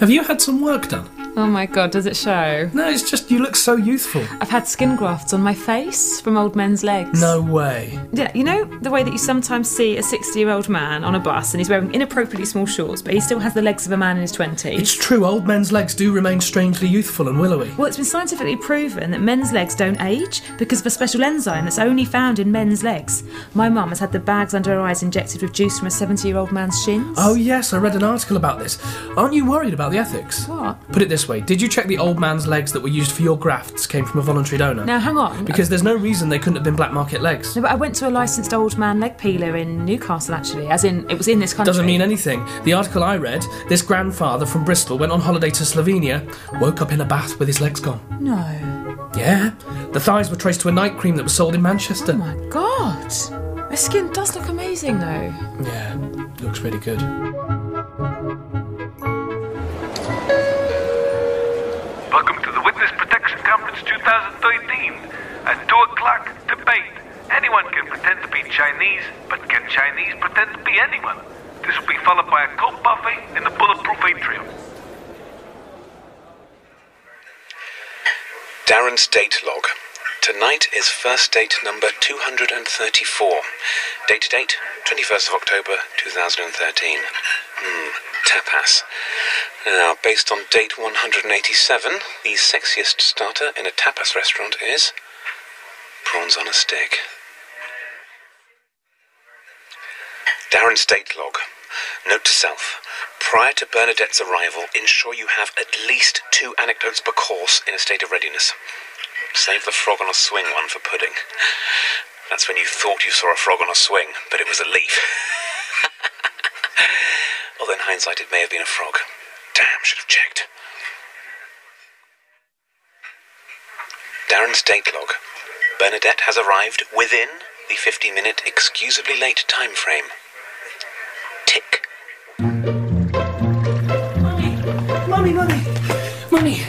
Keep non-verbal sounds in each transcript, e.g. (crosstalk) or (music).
Have you had some work done? Oh my god, does it show? No, it's just you look so youthful. I've had skin grafts on my face from old men's legs. No way. Yeah, you know the way that you sometimes see a 60 year old man on a bus and he's wearing inappropriately small shorts, but he still has the legs of a man in his 20s? It's true, old men's legs do remain strangely youthful and willowy. Well, it's been scientifically proven that men's legs don't age because of a special enzyme that's only found in men's legs. My mum has had the bags under her eyes injected with juice from a 70 year old man's shins. Oh, yes, I read an article about this. Aren't you worried about the ethics? What? Put it this way Did you check the old man's legs that were used for your grafts came from a voluntary donor? Now, hang on. Because there's no reason they couldn't have been black market legs. No, but I went to a licensed old man leg peeler in Newcastle, actually, as in it was in this country. Doesn't mean anything. The article I read, this grandfather from Bristol went on holiday to Slovenia, woke up in a bath with his legs gone. No. Yeah. The thighs were traced to a night cream that was sold in Manchester. Oh my god. My skin does look amazing, though. Yeah, looks really good. 2013. At 2 o'clock, debate. Anyone can pretend to be Chinese, but can Chinese pretend to be anyone? This will be followed by a cold buffet in the bulletproof atrium. Darren's date log. Tonight is first date number 234. Date to date, 21st of October 2013. Hmm, tapas. Now, based on date 187, the sexiest starter in a tapas restaurant is prawns on a stick. Darren's date log. Note to self. Prior to Bernadette's arrival, ensure you have at least two anecdotes per course in a state of readiness. Save the frog on a swing one for pudding. That's when you thought you saw a frog on a swing, but it was a leaf. Although in hindsight it may have been a frog. Damn, should have checked. Darren's date log. Bernadette has arrived within the 50 minute excusably late time frame. Tick. Mummy, mummy, mummy.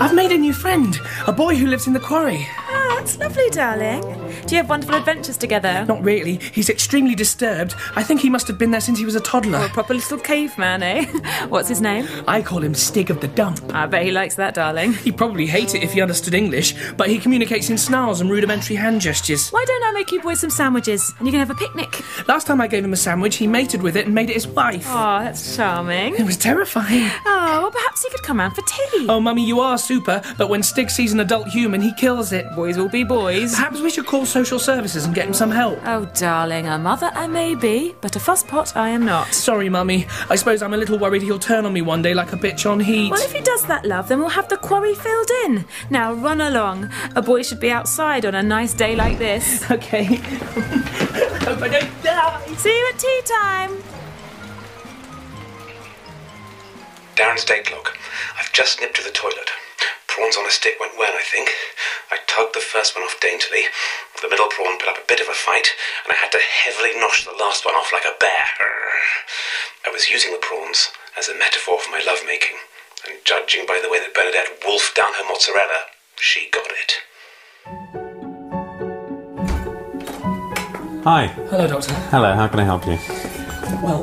I've made a new friend, a boy who lives in the quarry. Ah, that's lovely, darling. Do you have wonderful adventures together? Not really. He's extremely disturbed. I think he must have been there since he was a toddler. Oh, a proper little caveman, eh? (laughs) What's his name? I call him Stig of the Dump. I bet he likes that, darling. He'd probably hate it if he understood English, but he communicates in snarls and rudimentary hand gestures. Why don't I make you boys some sandwiches and you can have a picnic? Last time I gave him a sandwich, he mated with it and made it his wife. Oh, that's charming. It was terrifying. Oh, well, perhaps he could come round for tea. Oh, Mummy, you are super, but when Stig sees an adult human, he kills it. Boys will be boys. Perhaps we should call social services and get him some help. Oh, darling, a mother I may be, but a fusspot I am not. Sorry, Mummy. I suppose I'm a little worried he'll turn on me one day like a bitch on heat. Well, if he does that, love, then we'll have the quarry filled in. Now run along. A boy should be outside on a nice day like this. (laughs) Okay. (laughs) Hope I don't die. See you at tea time. Darren's date log. I've just nipped to the toilet. Prawns on a stick went well, I think. I tugged the first one off daintily. The middle prawn put up a bit of a fight, and I had to heavily nosh the last one off like a bear. I was using the prawns as a metaphor for my lovemaking, and judging by the way that Bernadette wolfed down her mozzarella, she got it. Hi. Hello, Doctor. Hello, how can I help you? Well,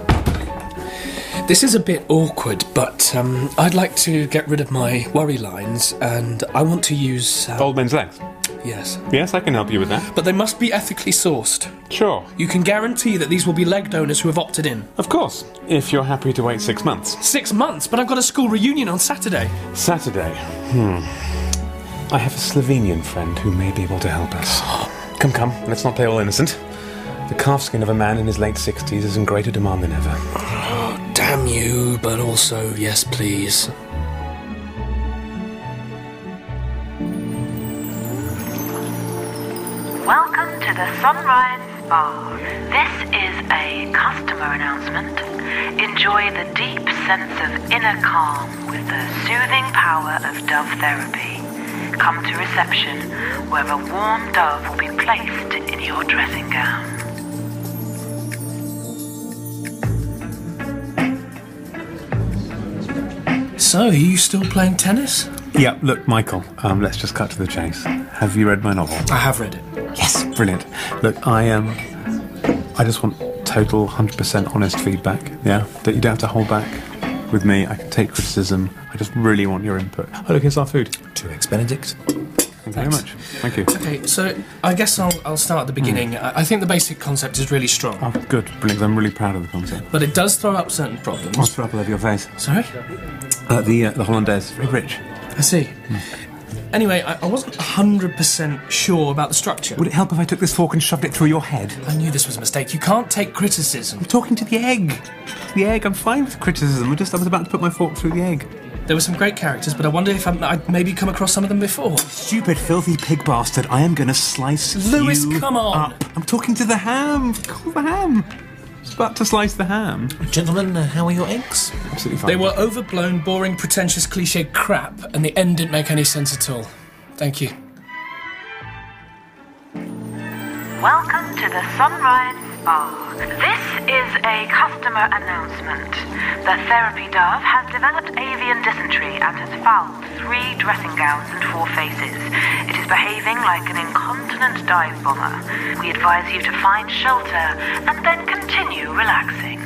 this is a bit awkward, but um, I'd like to get rid of my worry lines, and I want to use. Uh, Old men's legs. Yes. Yes, I can help you with that. But they must be ethically sourced. Sure. You can guarantee that these will be leg donors who have opted in. Of course, if you're happy to wait six months. Six months, but I've got a school reunion on Saturday. Saturday. Hmm. I have a Slovenian friend who may be able to help us. (gasps) Come, come, let's not play all innocent. The calf skin of a man in his late 60s is in greater demand than ever. Damn you, but also, yes, please. Welcome to the Sunrise Spa. This is a customer announcement. Enjoy the deep sense of inner calm with the soothing power of dove therapy. Come to reception where a warm dove will be placed in your dressing gown. So, are you still playing tennis? Yeah, look, Michael, um, let's just cut to the chase. Have you read my novel? I have read it. Yes, brilliant. Look, I am. Um, I just want total 100% honest feedback, yeah? That you don't have to hold back with me. I can take criticism. I just really want your input. Oh, look, here's our food. Two eggs Benedict. Thank you very much. Thank you. Okay, so I guess I'll, I'll start at the beginning. I, I think the basic concept is really strong, Oh, good. Brilliant. I'm really proud of the concept. but it does throw up certain problems. What's the apple over your face? Sorry? Uh, the uh, the hollandaise, very rich. I see. Anyway, I, I wasn't 100% sure about the structure. Would it help if I took this fork and shoved it through your head? I knew this was a mistake. You can't take criticism. I'm talking to the egg. The egg. I'm fine with criticism. I just I was about to put my fork through the egg. There were some great characters, but I wonder if I'm, I'd maybe come across some of them before. Stupid, filthy pig bastard! I am going to slice Lewis, you come on. up. I'm talking to the ham. Call the ham. Just about to slice the ham. Gentlemen, uh, how are your eggs? Absolutely fine. They were overblown, boring, pretentious, cliche crap, and the end didn't make any sense at all. Thank you. Welcome to the Sunrise Spa. This is a customer announcement. The Therapy Dove has developed avian dysentery and has fouled three dressing gowns and four faces. It is behaving like an incontinent dive bomber. We advise you to find shelter and then continue relaxing.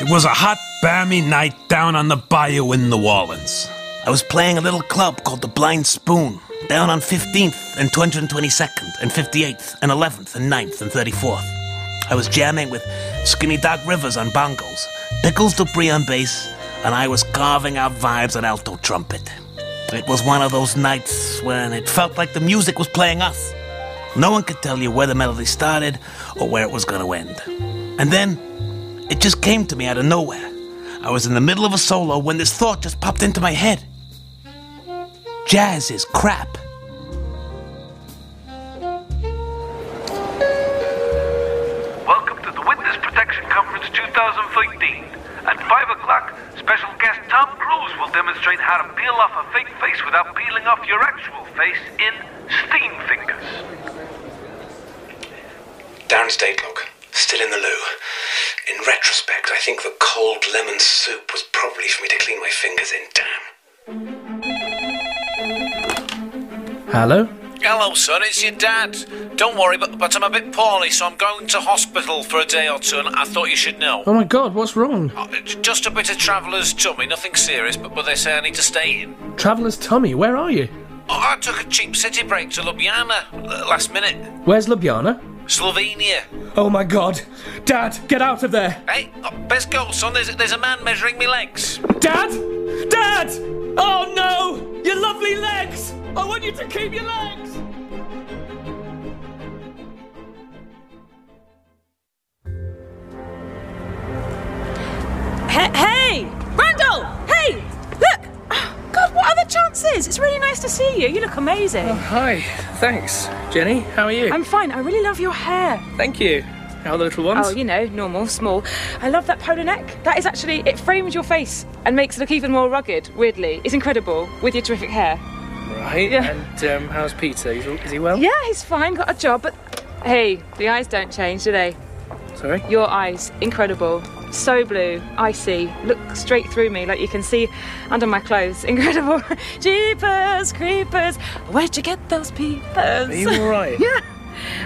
It was a hot, balmy night down on the bayou in New Orleans. I was playing a little club called the Blind Spoon, down on 15th and 222nd and 58th and 11th and 9th and 34th. I was jamming with Skinny Doc Rivers on bongos, Pickles Dupree on bass, and I was carving out vibes on alto trumpet. It was one of those nights when it felt like the music was playing us. No one could tell you where the melody started or where it was going to end. And then it just came to me out of nowhere. I was in the middle of a solo when this thought just popped into my head. Jazz is crap. Welcome to the Witness Protection Conference 2013. At 5 o'clock, special guest Tom Cruise will demonstrate how to peel off a fake face without peeling off your actual face in Steam Fingers. Downstate log. Still in the loo. In retrospect, I think the cold lemon soup was probably for me to clean my fingers in. Damn. Hello? Hello, son, it's your dad. Don't worry, but, but I'm a bit poorly, so I'm going to hospital for a day or two, and I thought you should know. Oh my god, what's wrong? Uh, j- Just a bit of traveller's tummy, nothing serious, but, but they say I need to stay in. Traveller's tummy, where are you? Oh, I took a cheap city break to Ljubljana uh, last minute. Where's Ljubljana? Slovenia. Oh my god. Dad, get out of there. Hey, oh, best go, son. There's, there's a man measuring me legs. Dad! Dad! Oh no! Your lovely legs! I want you to keep your legs! Hey, hey! Randall! Hey! Look! Oh, God, what are the chances? It's really nice to see you. You look amazing. Oh, hi, thanks. Jenny, how are you? I'm fine. I really love your hair. Thank you. How are the little ones? Oh, you know, normal, small. I love that polo neck. That is actually, it frames your face and makes it look even more rugged, weirdly. It's incredible with your terrific hair. Right. yeah. And um, how's Peter? Is, is he well? Yeah, he's fine, got a job, but hey, the eyes don't change, do they? Sorry? Your eyes, incredible. So blue, icy, look straight through me like you can see under my clothes. (laughs) Incredible. Jeepers, creepers, where'd you get those peepers? Are you alright? (laughs) yeah.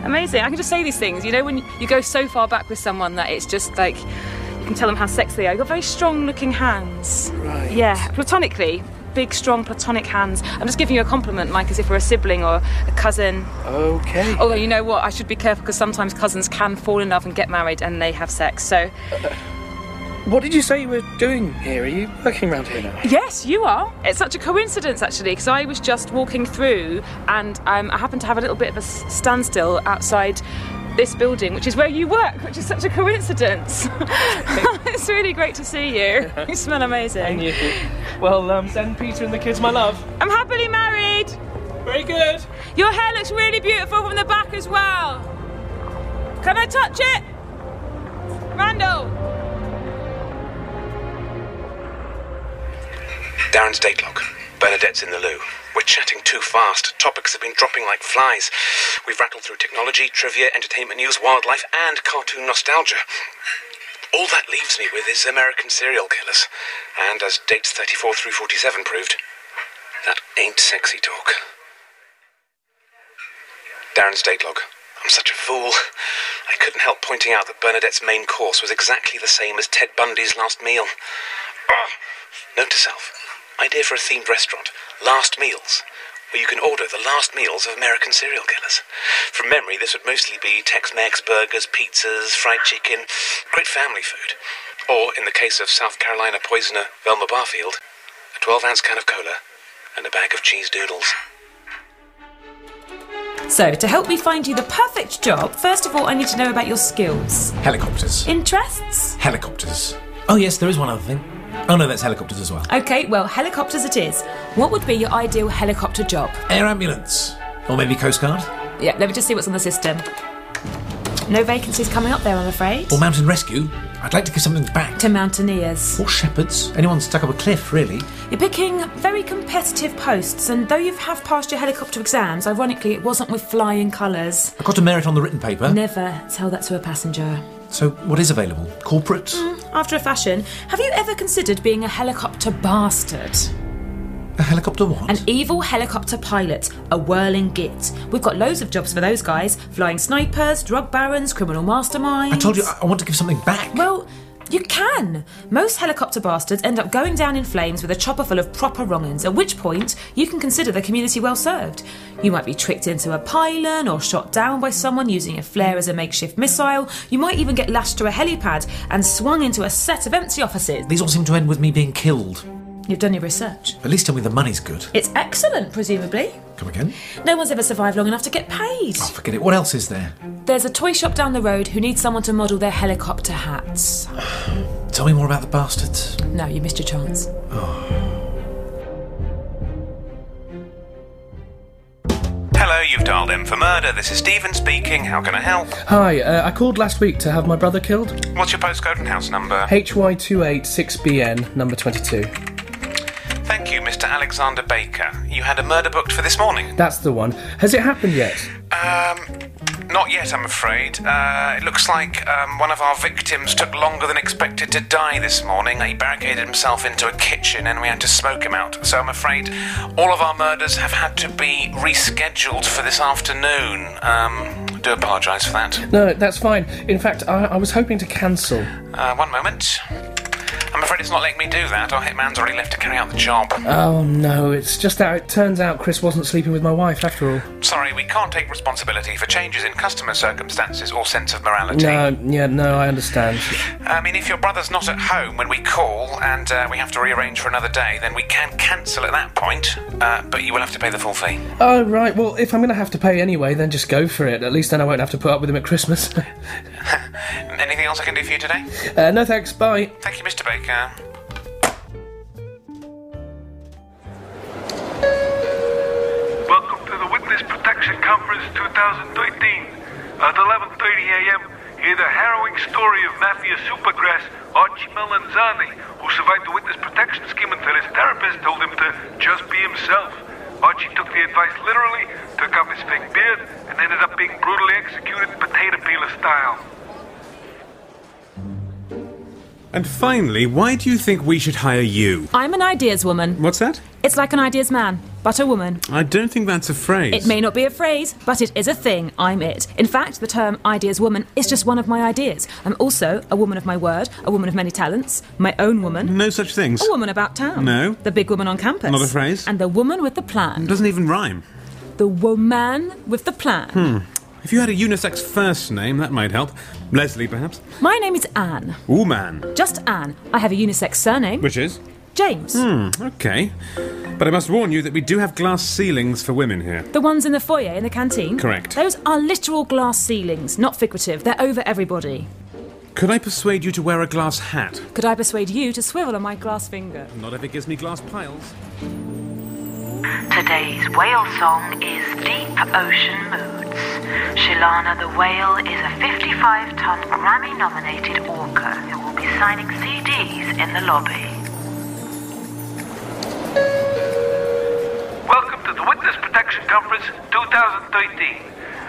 Amazing. I can just say these things. You know, when you go so far back with someone that it's just like you can tell them how sexy they are. You've got very strong looking hands. Right. Yeah, platonically, big, strong, platonic hands. I'm just giving you a compliment, like as if we're a sibling or a cousin. Okay. Although, you know what, I should be careful because sometimes cousins can fall in love and get married and they have sex. So, (laughs) What did you say you were doing here? Are you working around here now? yes, you are. It's such a coincidence, actually, because I was just walking through and um, I happened to have a little bit of a standstill outside this building, which is where you work, which is such a coincidence. (laughs) it's really great to see you. (laughs) You smell amazing. And you. Well, um, send Peter and the kids my love. I'm happily married. Very good. Your hair looks really beautiful from the back as well. Can I touch it? Randall. date log. Bernadette's in the loo. We're chatting too fast. Topics have been dropping like flies. We've rattled through technology, trivia, entertainment news, wildlife, and cartoon nostalgia. All that leaves me with is American serial killers. And as dates 34 through 47 proved, that ain't sexy talk. Darren Statelog. I'm such a fool. I couldn't help pointing out that Bernadette's main course was exactly the same as Ted Bundy's last meal. (clears throat) Note to self idea for a themed restaurant Last Meals, where you can order the last meals of American serial killers. From memory, this would mostly be Tex Mex burgers, pizzas, fried chicken, great family food. Or, in the case of South Carolina poisoner Velma Barfield, a 12 ounce can of cola and a bag of cheese doodles. So, to help me find you the perfect job, first of all, I need to know about your skills. Helicopters. Interests? Helicopters. Oh, yes, there is one other thing. Oh, no, that's helicopters as well. Okay, well, helicopters it is. What would be your ideal helicopter job? Air ambulance. Or maybe Coast Guard. Yeah, let me just see what's on the system. No vacancies coming up there, I'm afraid. Or mountain rescue. I'd like to give something back. To mountaineers. Or shepherds. Anyone stuck up a cliff, really. You're picking very competitive posts, and though you have passed your helicopter exams, ironically, it wasn't with flying colours. I got a merit on the written paper. Never tell that to a passenger. So, what is available? Corporate? Mm, after a fashion, have you ever considered being a helicopter bastard? A helicopter what? An evil helicopter pilot, a whirling git. We've got loads of jobs for those guys flying snipers, drug barons, criminal masterminds. I told you I I want to give something back. Well, you can. Most helicopter bastards end up going down in flames with a chopper full of proper wrong'uns, at which point you can consider the community well served. You might be tricked into a pylon or shot down by someone using a flare as a makeshift missile. You might even get lashed to a helipad and swung into a set of empty offices. These all seem to end with me being killed. You've done your research. At least tell me the money's good. It's excellent, presumably. Come again? No one's ever survived long enough to get paid. Oh, forget it. What else is there? There's a toy shop down the road who needs someone to model their helicopter hats. (sighs) Tell me more about the bastards. No, you missed your chance. Hello, you've dialed in for murder. This is Stephen speaking. How can I help? Hi, uh, I called last week to have my brother killed. What's your postcode and house number? HY286BN, number 22. Thank you, Mr. Alexander Baker. You had a murder booked for this morning? That's the one. Has it happened yet? Um, not yet, I'm afraid. Uh, it looks like um, one of our victims took longer than expected to die this morning. He barricaded himself into a kitchen and we had to smoke him out. So I'm afraid all of our murders have had to be rescheduled for this afternoon. Um, I do apologise for that. No, that's fine. In fact, I, I was hoping to cancel. Uh, one moment. I'm afraid it's not letting me do that. Our hitman's already left to carry out the job. Oh no, it's just that it turns out Chris wasn't sleeping with my wife after all. Sorry, we can't take responsibility for changes in customer circumstances or sense of morality. No, yeah, no, I understand. I mean, if your brother's not at home when we call and uh, we have to rearrange for another day, then we can cancel at that point. Uh, but you will have to pay the full fee. Oh, right, well, if I'm going to have to pay anyway, then just go for it. At least then I won't have to put up with him at Christmas. (laughs) Anything else I can do for you today? uh, no thanks, bye. Thank you, Mr. Baker. Welcome to the Witness Protection Conference 2013. At 11.30 a.m., hear the harrowing story of Mafia supergrass Archie Melanzani, who survived the witness protection scheme until his therapist told him to just be himself. Archie took the advice literally, took off his fake beard, and ended up being brutally executed potato peeler style. And finally, why do you think we should hire you? I'm an ideas woman. What's that? It's like an ideas man, but a woman. I don't think that's a phrase. It may not be a phrase, but it is a thing. I'm it. In fact, the term ideas woman is just one of my ideas. I'm also a woman of my word, a woman of many talents, my own woman, No such things. a woman about town. No. The big woman on campus. Not a phrase. And the woman with the plan. Doesn't even rhyme. The woman with the plan. Hmm. If you had a unisex first name, that might help. Leslie, perhaps? My name is Anne. Ooh, man. Just Anne. I have a unisex surname. Which is? James. Hmm, okay. But I must warn you that we do have glass ceilings for women here. The ones in the foyer in the canteen? Correct. Those are literal glass ceilings, not figurative. They're over everybody. Could I persuade you to wear a glass hat? Could I persuade you to swivel on my glass finger? Not if it gives me glass piles. Today's whale song is Deep Ocean Moods. Shilana the whale is a 55 ton Grammy nominated orca who will be signing CDs in the lobby. Welcome to the Witness Protection Conference 2013.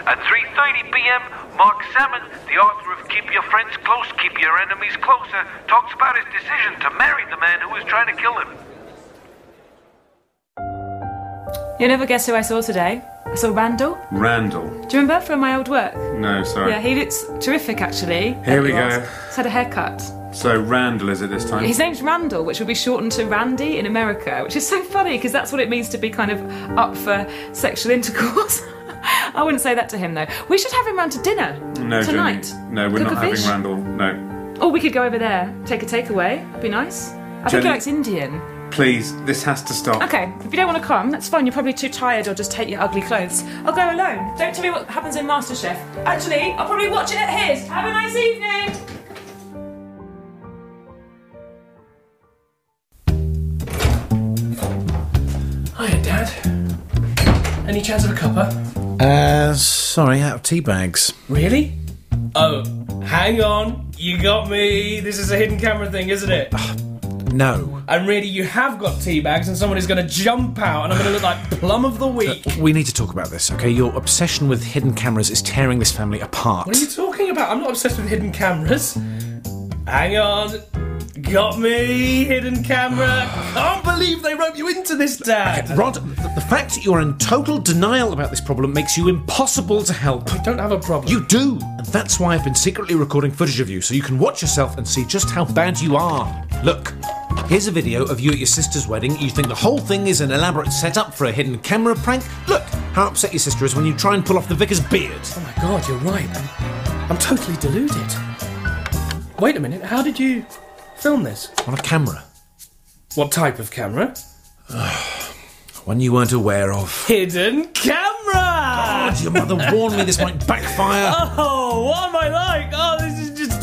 At 3.30 p.m., Mark Salmon, the author of Keep Your Friends Close, Keep Your Enemies Closer, talks about his decision to marry the man who was trying to kill him. You'll never guess who I saw today. I saw Randall. Randall. Do you remember from my old work? No, sorry. Yeah, he looks terrific actually. Here we go. He's had a haircut. So Randall is it this time? His name's Randall, which would be shortened to Randy in America, which is so funny because that's what it means to be kind of up for sexual (laughs) intercourse. I wouldn't say that to him though. We should have him round to dinner no, tonight. Jenny. No, we're Cook not having fish? Randall. No. Or we could go over there, take a takeaway. That'd be nice. I think Jenny- he likes Indian. Please, this has to stop. Okay, if you don't want to come, that's fine. You're probably too tired or just take your ugly clothes. I'll go alone. Don't tell me what happens in MasterChef. Actually, I'll probably watch it at his. Have a nice evening. Hiya, Dad. Any chance of a cuppa? Uh, sorry, out of tea bags. Really? Oh, hang on. You got me. This is a hidden camera thing, isn't it? No. And really, you have got tea bags, and someone is going to jump out, and I'm going to look like plum of the week. Uh, we need to talk about this, okay? Your obsession with hidden cameras is tearing this family apart. What are you talking about? I'm not obsessed with hidden cameras. Hang on. Got me, hidden camera. I can't believe they rope you into this, Dad. Rod, the, the fact that you're in total denial about this problem makes you impossible to help. I don't have a problem. You do, and that's why I've been secretly recording footage of you so you can watch yourself and see just how bad you are. Look, here's a video of you at your sister's wedding. You think the whole thing is an elaborate setup for a hidden camera prank? Look how upset your sister is when you try and pull off the vicar's beard. Oh my god, you're right. I'm, I'm totally deluded. Wait a minute, how did you film this? On a camera. What type of camera? (sighs) One you weren't aware of. Hidden camera! God, your mother warned me this might backfire. Oh, what am I like? Oh, this is just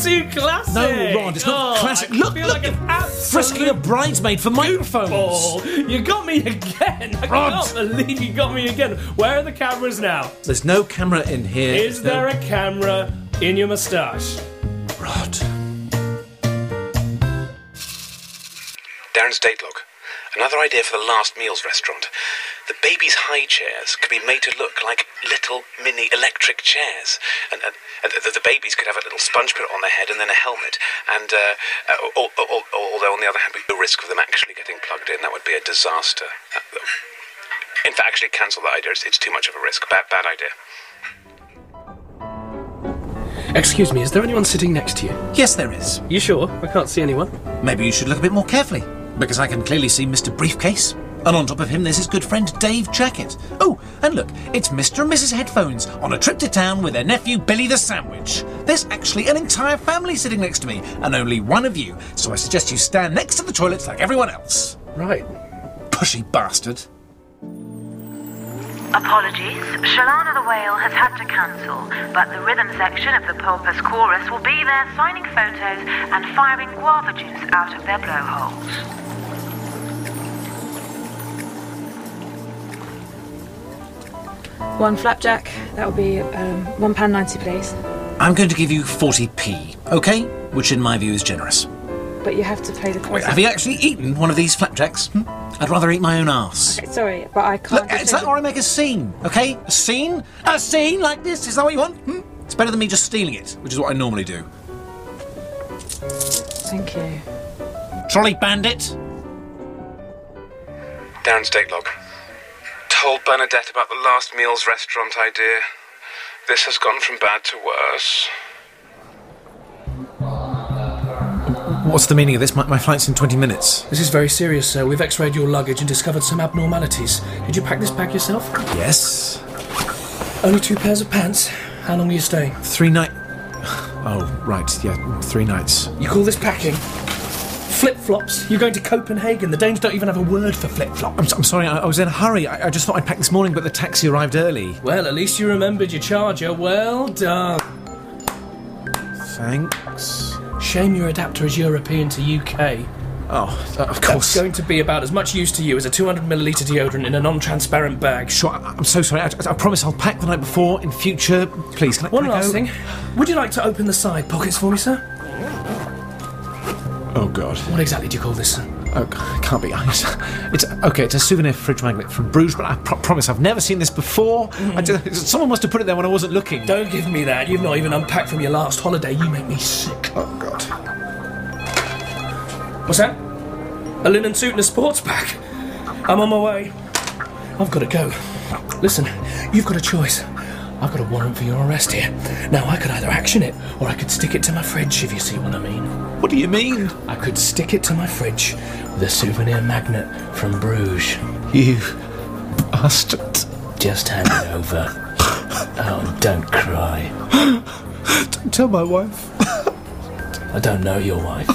too classic. No, Rod, it's not Oh, classic. I Look, feel look, like an absolute frisking a bridesmaid for microphones. ball. You got me again. I Rod. can't believe you got me again. Where are the cameras now? There's no camera in here. Is there a camera in your moustache? Rod. Darren's date log. Another idea for the last meals restaurant. The baby's high chairs could be made to look like little mini electric chairs, and, and, and the, the babies could have a little sponge put on their head and then a helmet. And uh, uh, al- al- al- although on the other hand, we no risk of them actually getting plugged in, that would be a disaster. Uh, in fact, actually cancel that idea. It's, it's too much of a risk. Bad, bad idea. Excuse me, is there anyone sitting next to you? Yes, there is. You sure? I can't see anyone. Maybe you should look a bit more carefully, because I can clearly see Mr. Briefcase. And on top of him, there's his good friend Dave Jacket. Oh, and look, it's Mr. and Mrs. Headphones on a trip to town with their nephew Billy the Sandwich. There's actually an entire family sitting next to me, and only one of you, so I suggest you stand next to the toilets like everyone else. Right. Pushy bastard. Apologies, Shalana the Whale has had to cancel, but the rhythm section of the Pulpus Chorus will be there signing photos and firing guava juice out of their blowholes. One flapjack. That will be um, one pound ninety, please. I'm going to give you 40p, okay? Which in my view is generous. But you have to pay the cost. Wait, have you actually eaten one of these flapjacks? Hmm? I'd rather eat my own arse. Okay, sorry, but I can't. Look, just it's take that or I make a scene, okay? A scene? A scene like this? Is that what you want? Hmm? It's better than me just stealing it, which is what I normally do. Thank you. Trolley bandit? Darren's date log. I told Bernadette about the last meals restaurant idea. This has gone from bad to worse. What's the meaning of this? My, my flight's in 20 minutes. This is very serious, sir. We've x rayed your luggage and discovered some abnormalities. Did you pack this bag yourself? Yes. Only two pairs of pants. How long are you staying? Three night. (sighs) Oh, right, yeah, three nights. You call this packing? Flip flops? You're going to Copenhagen. The Danes don't even have a word for flip flop. I'm, I'm sorry, I, I was in a hurry. I, I just thought I'd pack this morning, but the taxi arrived early. Well, at least you remembered your charger. Well done. Thanks. Shame your adapter is European to UK. Oh, uh, of course. going to be about as much use to you as a 200 milliliter deodorant in a non-transparent bag. Sure, I, I'm so sorry. I, I promise I'll pack the night before in future. Please, can I, One can last thing. Would you like to open the side pockets for me, sir? Oh, God. What exactly do you call this? Oh, it can't be. (laughs) It's, it's okay. It's a souvenir fridge magnet from Bruges, but I pro- promise I've never seen this before. I mm. just, someone must have put it there when I wasn't looking. Don't give me that. You've not even unpacked from your last holiday. You make me sick. Oh God. What's that? A linen suit and a sports pack. I'm on my way. I've got to go. Listen, you've got a choice. I've got a warrant for your arrest here. Now, I could either action it, or I could stick it to my fridge, if you see what I mean. What do you mean? I could stick it to my fridge with a souvenir magnet from Bruges. You bastard. Just hand it over. Oh, don't cry. Don't tell my wife. I don't know your wife.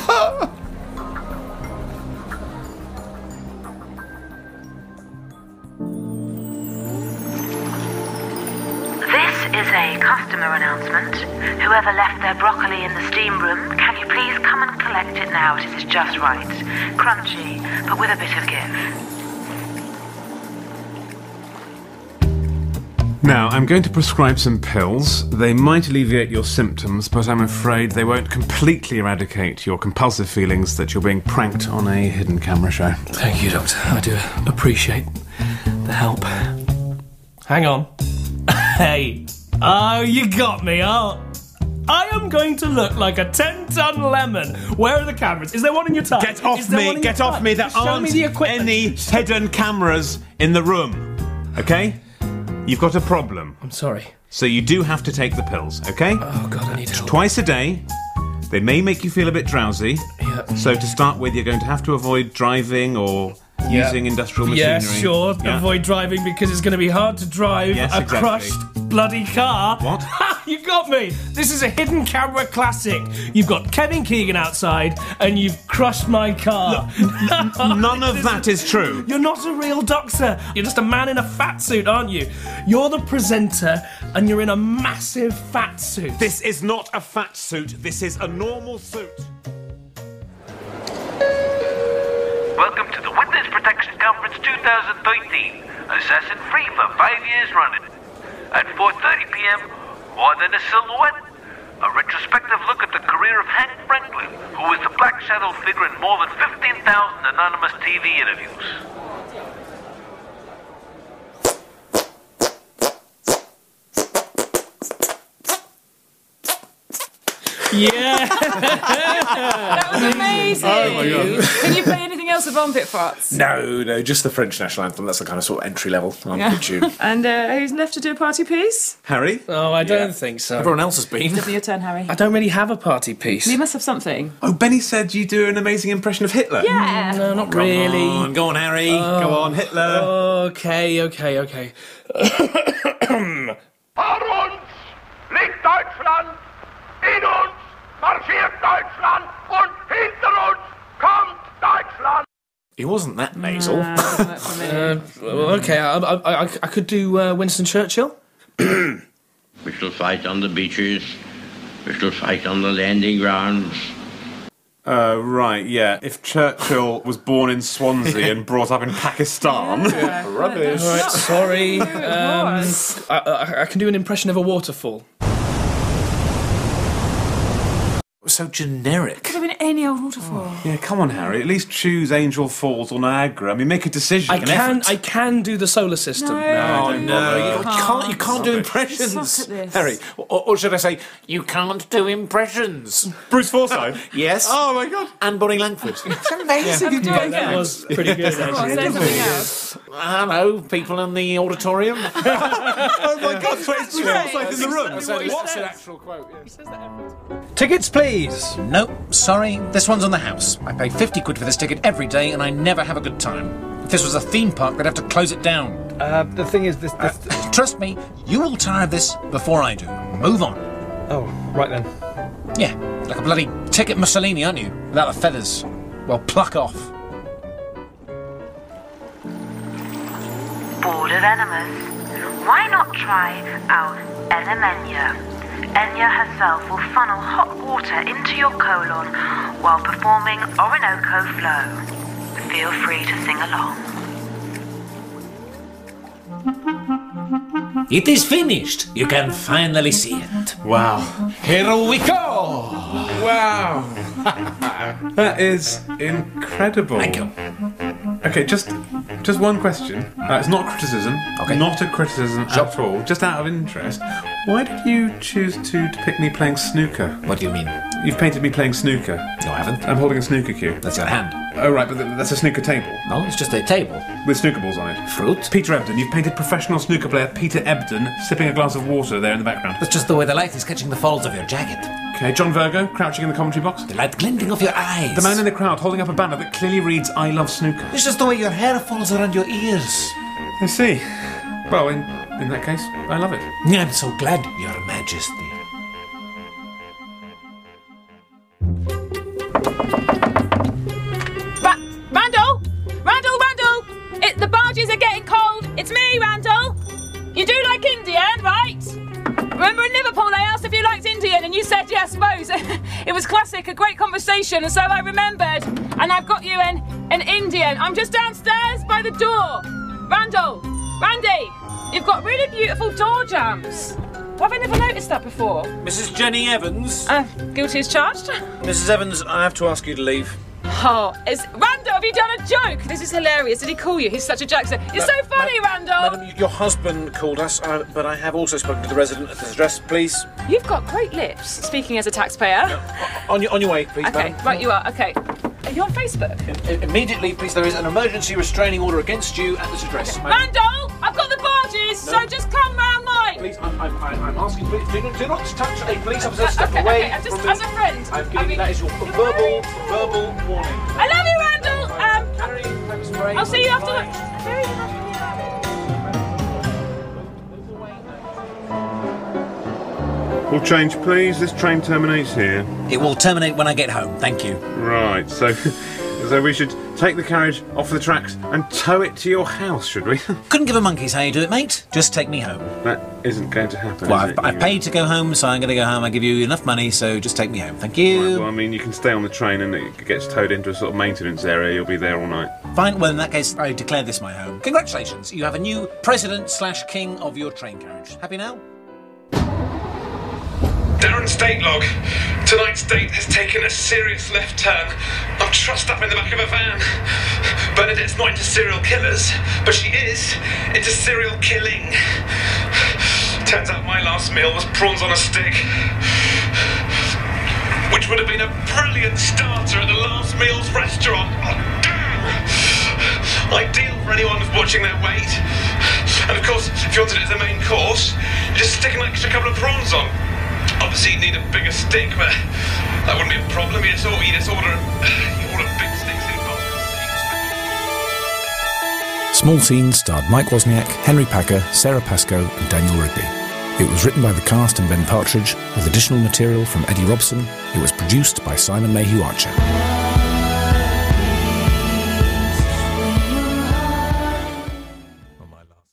This is a customer announcement. Whoever left their broccoli in the steam room, can you please come and collect it now? It is just right. Crunchy, but with a bit of give. Now, I'm going to prescribe some pills. They might alleviate your symptoms, but I'm afraid they won't completely eradicate your compulsive feelings that you're being pranked on a hidden camera show. Thank you, Doctor. I do appreciate the help. Hang on. (laughs) hey. Oh, you got me, huh? I am going to look like a 10 ton lemon. Where are the cameras? Is there one in your tie? Get off Is there one me! Get off tie? me! There Show aren't me the any hidden cameras in the room. Okay? You've got a problem. I'm sorry. So you do have to take the pills, okay? Oh, God, I need help. Twice a day. They may make you feel a bit drowsy. Yeah. So to start with, you're going to have to avoid driving or Yeah. using industrial machinery. Yes, sure. Yeah. Avoid driving because it's going to be hard to drive Yes, a exactly. crushed bloody car. What? (laughs) (laughs) you got me. This is a hidden camera classic. You've got Kevin Keegan outside, and you've crushed my car. (laughs) None of that is true. You're not a real doctor. You're just a man in a fat suit, aren't you? You're the presenter, and you're in a massive fat suit. This is not a fat suit. This is a normal suit. Welcome to the Witness Protection Conference 2013. Assassin free for five years running. At 4.30 p.m., More Than a Silhouette. A retrospective look at the career of Hank Franklin, who was the black shadow figure in more than 15,000 anonymous TV interviews. Yeah. That was amazing. Oh my God. Can you play anything else with armpit farts? No, no, just the French national anthem. That's the kind of sort of entry level armpit Yeah. tune. (laughs) And uh, who's left to do a party piece? Harry? Oh, I don't think so. Everyone else has been. Definitely your turn, Harry. I don't really have a party piece. You must have something. Oh, Benny said you do an amazing impression of Hitler. Yeah. No, not Come really. on, go on, Harry. Go on, Hitler. Okay, okay, okay. (coughs) Vor uns liegt Deutschland, in uns marschiert Deutschland und hinter uns kommt Deutschland. He wasn't that nasal. (laughs) Uh, well, okay, I, I, I, I could do uh, Winston Churchill. (clears throat) We shall fight on the beaches. We shall fight on the landing grounds. Uh, right, yeah. If Churchill was born in Swansea and (laughs) brought up in Pakistan. Rubbish. All right, sorry. It Um, was. I, I, I can do an impression of a waterfall. So generic. Could have been any old waterfall. Oh, yeah, come on, Harry. At least choose Angel Falls or Niagara. I mean, make a decision. I an can, effort. I can do the solar system. No. Oh no, you can't. You can't do Suck impressions, at this. Harry. Or, or should I say, you can't do impressions? Bruce Forsyth. Yes. oh my god. And Bonnie Langford. It's amazing. Yeah, that was pretty good. (laughs) Come on, Actually. say something else. I don't know, people in the auditorium. (laughs) Oh my god, so it's Bruce Forsyth in the room. What's an actual quote? Tickets, please. Nope, sorry. This one's on the house. I pay 50 quid for this ticket every day and I never have a good time. If this was a theme park, they'd have to close it down. Uh, the thing is, this. this Trust me, you will tire of this before I do. Move on. oh, right then. Yeah, like a bloody ticket Mussolini, aren't you? Without the feathers. Well, pluck off. Bored of enemas? Why not try our Enemenya? Enya herself will funnel hot water into your colon while performing Orinoco Flow. Feel free to sing along. It is finished. You can finally see it. Wow. Here we go. Wow. (laughs) that is incredible. Thank you. Okay, just just one question. Uh, it's not criticism. Okay. Not a criticism at all. Just out of interest. Why did you choose to depict me playing snooker? What do you mean? You've painted me playing snooker. No, I haven't. I'm holding a snooker cue. That's your hand. Oh, right, but th- that's a snooker table. No, it's just a table. With snooker balls on it. Fruit? Peter Ebdon. You've painted professional snooker player Peter Ebdon sipping a glass of water there in the background. That's just the way the light is catching the folds of your jacket. Okay, John Virgo, crouching in the commentary box. The light glinting off your eyes. The man in the crowd holding up a banner that clearly reads, I love snooker. It's just the way your hair falls around your ears. I see. Well, in, in that case, I love it. I'm so glad, Your Majesty. And so I remembered. And I've got you an, an Indian. I'm just downstairs by the door. Randall, Randy, you've got really beautiful door jambs. Why have I never noticed that before? Mrs. Jenny Evans? Uh, guilty as charged. Mrs. Evans, I have to ask you to leave. Oh, is? Joke? This is hilarious. Did he call you? He's such a jokester. You're so funny, Randall. Madam, your husband called us, uh, but I have also spoken to the resident at this address. Please, You've got great lips. Speaking as a taxpayer. on your on your way, please. Okay, madam. right, you are. Okay. Are you on Facebook? I- immediately, please. There is an emergency restraining order against you at this address. Madam. Randall, I've got the barges, so just come round mine. Please, I'm, I'm, I'm asking, please, do not, do not touch a police officer. Step okay, away okay, I'm just as a friend. I'm I giving you that is your verbal, verbal warning. I love you, Randall. I'll see you after Bye. lunch. Very happy. All change, please. This train terminates here. It will terminate when I get home, thank you. Right, so (laughs) so we should take the carriage off the tracks and tow it to your house, should we? (laughs) Couldn't give a monkey's how you do it, mate. Just take me home. that isn't going to happen. Well, I've, it? I've paid to go home, so I'm going to go home. I give you enough money, so just take me home. Thank you. Right, well, I mean, you can stay on the train and it gets towed into a sort of maintenance area. You'll be there all night. Fine. Well, in that case, I declare this my home. Congratulations, you have a new president slash king of your train carriage. Happy now? Darren State log. Tonight's date has taken a serious left turn. I'm trussed up in the back of a van. Bernadette's not into serial killers, but she is into serial killing. Turns out my last meal was prawns on a stick. Which would have been a brilliant starter at the last meal's restaurant. Oh, damn! Ideal for anyone who's watching their weight. And of course, if you wanted it as a main course, you just stick an extra couple of prawns on. Obviously, you'd need a bigger stick, but that wouldn't be a problem. You just order, you just order, (sighs) you order big sticks in bulk. Small Scenes starred Mike Wozniak, Henry Packer, Sara Pascoe, and Daniel Rigby. It was written by the cast and Ben Partridge, with additional material from Eddie Robson. It was produced by Simon Mayhew Archer.